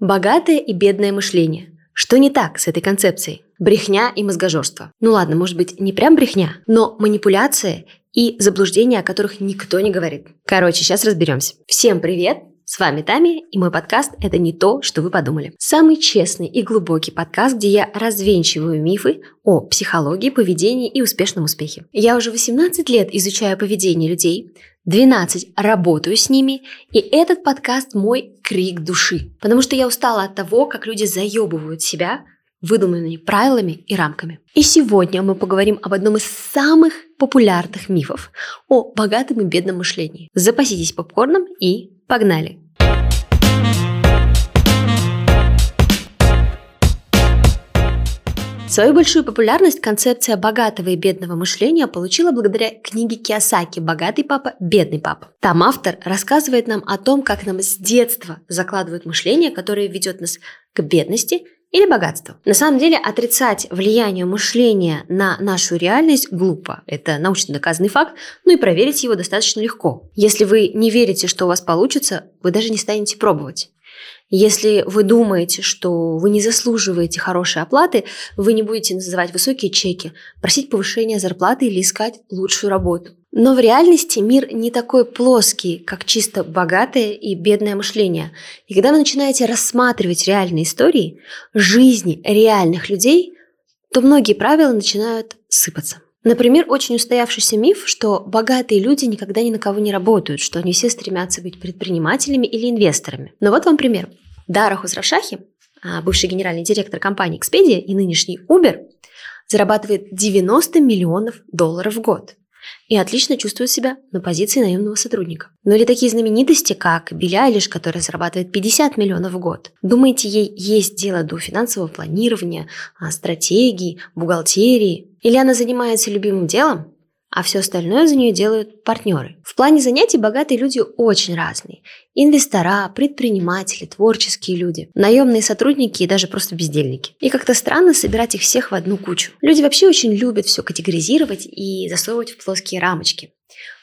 Богатое и бедное мышление. Что не так с этой концепцией? Брехня и мозгожорство. Ну ладно, может быть, не прям брехня, но манипуляция и заблуждения, о которых никто не говорит. Короче, сейчас разберемся. Всем привет! С вами Тами, и мой подкаст – это не то, что вы подумали. Самый честный и глубокий подкаст, где я развенчиваю мифы о психологии, поведении и успешном успехе. Я уже 18 лет изучаю поведение людей, 12 работаю с ними, и этот подкаст мой крик души. Потому что я устала от того, как люди заебывают себя выдуманными правилами и рамками. И сегодня мы поговорим об одном из самых популярных мифов о богатом и бедном мышлении. Запаситесь попкорном и Погнали! Свою большую популярность концепция богатого и бедного мышления получила благодаря книге Киосаки «Богатый папа, бедный папа». Там автор рассказывает нам о том, как нам с детства закладывают мышление, которое ведет нас к бедности – или богатство. На самом деле отрицать влияние мышления на нашу реальность глупо. Это научно доказанный факт, ну и проверить его достаточно легко. Если вы не верите, что у вас получится, вы даже не станете пробовать. Если вы думаете, что вы не заслуживаете хорошей оплаты, вы не будете называть высокие чеки, просить повышения зарплаты или искать лучшую работу. Но в реальности мир не такой плоский, как чисто богатое и бедное мышление. И когда вы начинаете рассматривать реальные истории, жизни реальных людей, то многие правила начинают сыпаться. Например, очень устоявшийся миф, что богатые люди никогда ни на кого не работают, что они все стремятся быть предпринимателями или инвесторами. Но вот вам пример. Дара Хузрашахи, а, бывший генеральный директор компании Expedia и нынешний Uber, зарабатывает 90 миллионов долларов в год и отлично чувствует себя на позиции наемного сотрудника. Но или такие знаменитости, как Билли Айлиш, которая зарабатывает 50 миллионов в год. Думаете, ей есть дело до финансового планирования, а, стратегии, бухгалтерии? Или она занимается любимым делом, а все остальное за нее делают партнеры. В плане занятий богатые люди очень разные. Инвестора, предприниматели, творческие люди, наемные сотрудники и даже просто бездельники. И как-то странно собирать их всех в одну кучу. Люди вообще очень любят все категоризировать и засовывать в плоские рамочки.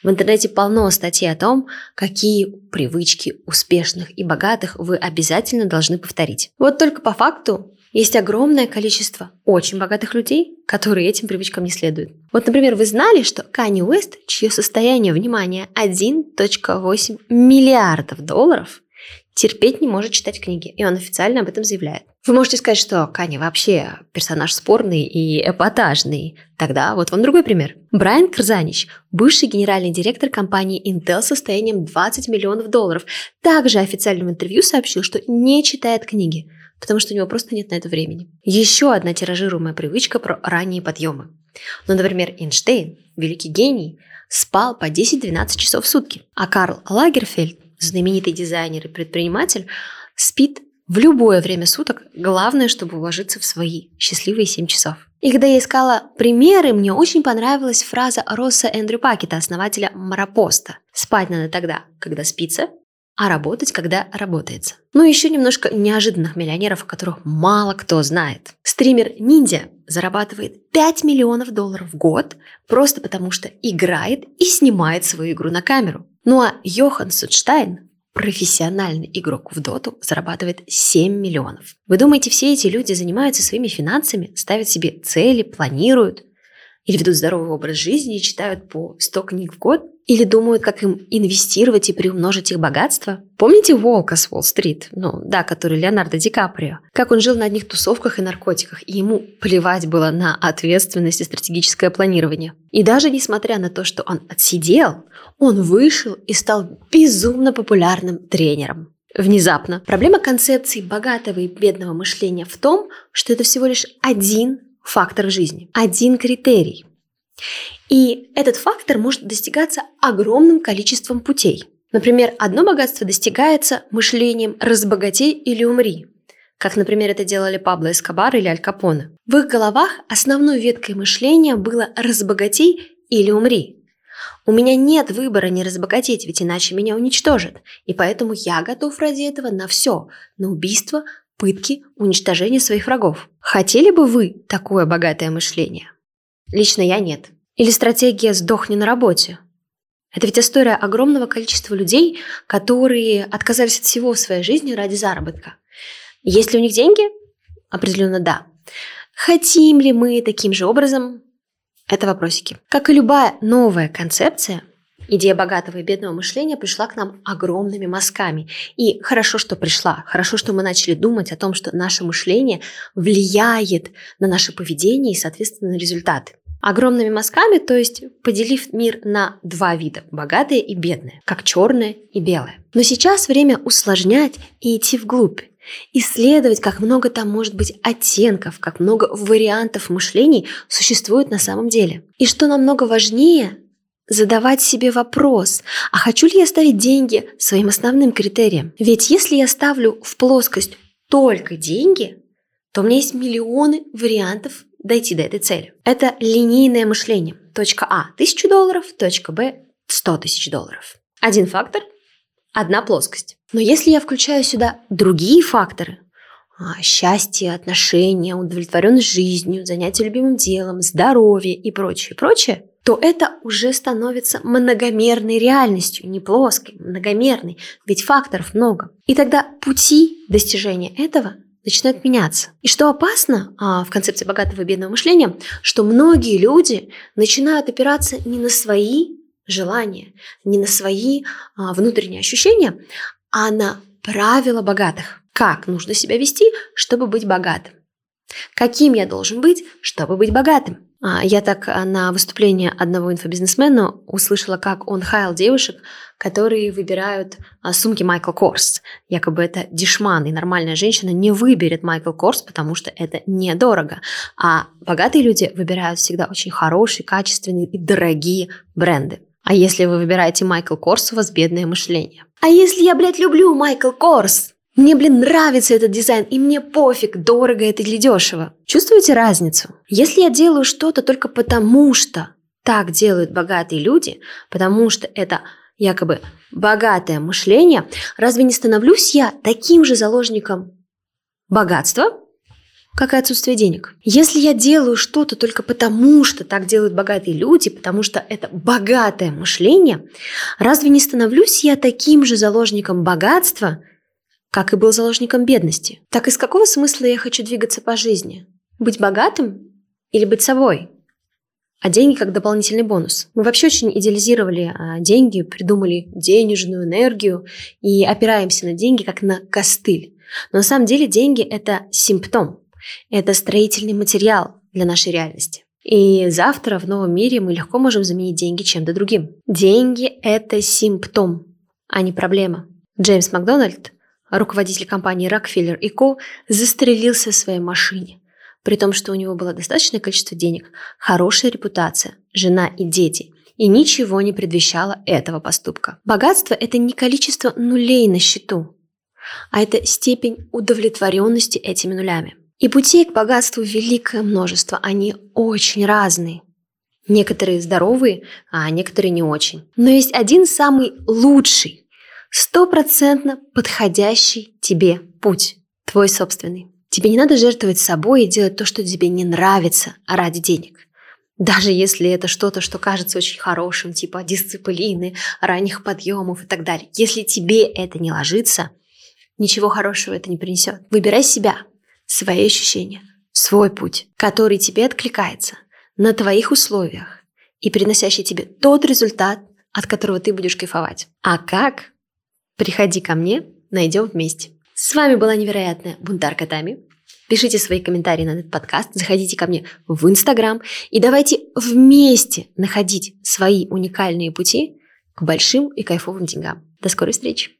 В интернете полно статей о том, какие привычки успешных и богатых вы обязательно должны повторить. Вот только по факту есть огромное количество очень богатых людей, которые этим привычкам не следуют. Вот, например, вы знали, что Кани Уэст, чье состояние, внимания 1.8 миллиардов долларов, терпеть не может читать книги, и он официально об этом заявляет. Вы можете сказать, что Кани вообще персонаж спорный и эпатажный. Тогда вот вам другой пример. Брайан Крзанич, бывший генеральный директор компании Intel с состоянием 20 миллионов долларов, также официально в интервью сообщил, что не читает книги – потому что у него просто нет на это времени. Еще одна тиражируемая привычка про ранние подъемы. Ну, например, Эйнштейн, великий гений, спал по 10-12 часов в сутки, а Карл Лагерфельд, знаменитый дизайнер и предприниматель, спит в любое время суток, главное, чтобы уложиться в свои счастливые 7 часов. И когда я искала примеры, мне очень понравилась фраза Росса Эндрю Пакета, основателя Марапоста. Спать надо тогда, когда спится, а работать, когда работается. Ну и еще немножко неожиданных миллионеров, о которых мало кто знает. Стример Ниндзя зарабатывает 5 миллионов долларов в год просто потому, что играет и снимает свою игру на камеру. Ну а Йохан Судштайн, профессиональный игрок в доту, зарабатывает 7 миллионов. Вы думаете, все эти люди занимаются своими финансами, ставят себе цели, планируют? Или ведут здоровый образ жизни читают по 100 книг в год? Или думают, как им инвестировать и приумножить их богатство? Помните Волка с Уолл-стрит? Ну, да, который Леонардо Ди Каприо. Как он жил на одних тусовках и наркотиках, и ему плевать было на ответственность и стратегическое планирование. И даже несмотря на то, что он отсидел, он вышел и стал безумно популярным тренером. Внезапно. Проблема концепции богатого и бедного мышления в том, что это всего лишь один фактор жизни, один критерий. И этот фактор может достигаться огромным количеством путей. Например, одно богатство достигается мышлением «разбогатей или умри», как, например, это делали Пабло Эскобар или Аль Капоне. В их головах основной веткой мышления было «разбогатей или умри». У меня нет выбора не разбогатеть, ведь иначе меня уничтожат. И поэтому я готов ради этого на все, на убийство, пытки, уничтожение своих врагов. Хотели бы вы такое богатое мышление? Лично я нет. Или стратегия «сдохни на работе». Это ведь история огромного количества людей, которые отказались от всего в своей жизни ради заработка. Есть ли у них деньги? Определенно да. Хотим ли мы таким же образом? Это вопросики. Как и любая новая концепция, идея богатого и бедного мышления пришла к нам огромными мазками. И хорошо, что пришла. Хорошо, что мы начали думать о том, что наше мышление влияет на наше поведение и, соответственно, на результаты. Огромными мазками, то есть поделив мир на два вида – богатые и бедные, как черное и белое. Но сейчас время усложнять и идти вглубь. Исследовать, как много там может быть оттенков, как много вариантов мышлений существует на самом деле. И что намного важнее, задавать себе вопрос, а хочу ли я ставить деньги своим основным критерием? Ведь если я ставлю в плоскость только деньги, то у меня есть миллионы вариантов дойти до этой цели. Это линейное мышление. Точка А – 1000 долларов, точка Б – 100 тысяч долларов. Один фактор – одна плоскость. Но если я включаю сюда другие факторы, а, счастье, отношения, удовлетворенность жизнью, занятие любимым делом, здоровье и прочее, прочее, то это уже становится многомерной реальностью, не плоской, многомерной, ведь факторов много. И тогда пути достижения этого начинают меняться. И что опасно а, в концепции богатого и бедного мышления, что многие люди начинают опираться не на свои желания, не на свои а, внутренние ощущения, а на правила богатых. Как нужно себя вести, чтобы быть богатым? Каким я должен быть, чтобы быть богатым? А, я так а, на выступлении одного инфобизнесмена услышала, как он хаял девушек, которые выбирают а, сумки Майкл Корс. Якобы это дешман, и нормальная женщина не выберет Майкл Корс, потому что это недорого. А богатые люди выбирают всегда очень хорошие, качественные и дорогие бренды. А если вы выбираете Майкл Корс, у вас бедное мышление. А если я, блядь, люблю Майкл Корс? Мне, блин, нравится этот дизайн, и мне пофиг, дорого это или дешево. Чувствуете разницу? Если я делаю что-то только потому, что так делают богатые люди, потому что это якобы богатое мышление, разве не становлюсь я таким же заложником богатства, как и отсутствие денег. Если я делаю что-то только потому, что так делают богатые люди, потому что это богатое мышление, разве не становлюсь я таким же заложником богатства, как и был заложником бедности. Так из какого смысла я хочу двигаться по жизни? Быть богатым или быть собой? А деньги как дополнительный бонус. Мы вообще очень идеализировали а, деньги, придумали денежную энергию и опираемся на деньги как на костыль. Но на самом деле деньги – это симптом, это строительный материал для нашей реальности. И завтра в новом мире мы легко можем заменить деньги чем-то другим. Деньги – это симптом, а не проблема. Джеймс Макдональд руководитель компании Rockefeller Co. застрелился в своей машине, при том, что у него было достаточное количество денег, хорошая репутация, жена и дети, и ничего не предвещало этого поступка. Богатство – это не количество нулей на счету, а это степень удовлетворенности этими нулями. И путей к богатству великое множество, они очень разные. Некоторые здоровые, а некоторые не очень. Но есть один самый лучший, стопроцентно подходящий тебе путь, твой собственный. Тебе не надо жертвовать собой и делать то, что тебе не нравится ради денег. Даже если это что-то, что кажется очень хорошим, типа дисциплины, ранних подъемов и так далее. Если тебе это не ложится, ничего хорошего это не принесет. Выбирай себя, свои ощущения, свой путь, который тебе откликается на твоих условиях и приносящий тебе тот результат, от которого ты будешь кайфовать. А как? Приходи ко мне, найдем вместе. С вами была невероятная бунтарка Тами. Пишите свои комментарии на этот подкаст, заходите ко мне в Инстаграм и давайте вместе находить свои уникальные пути к большим и кайфовым деньгам. До скорой встречи!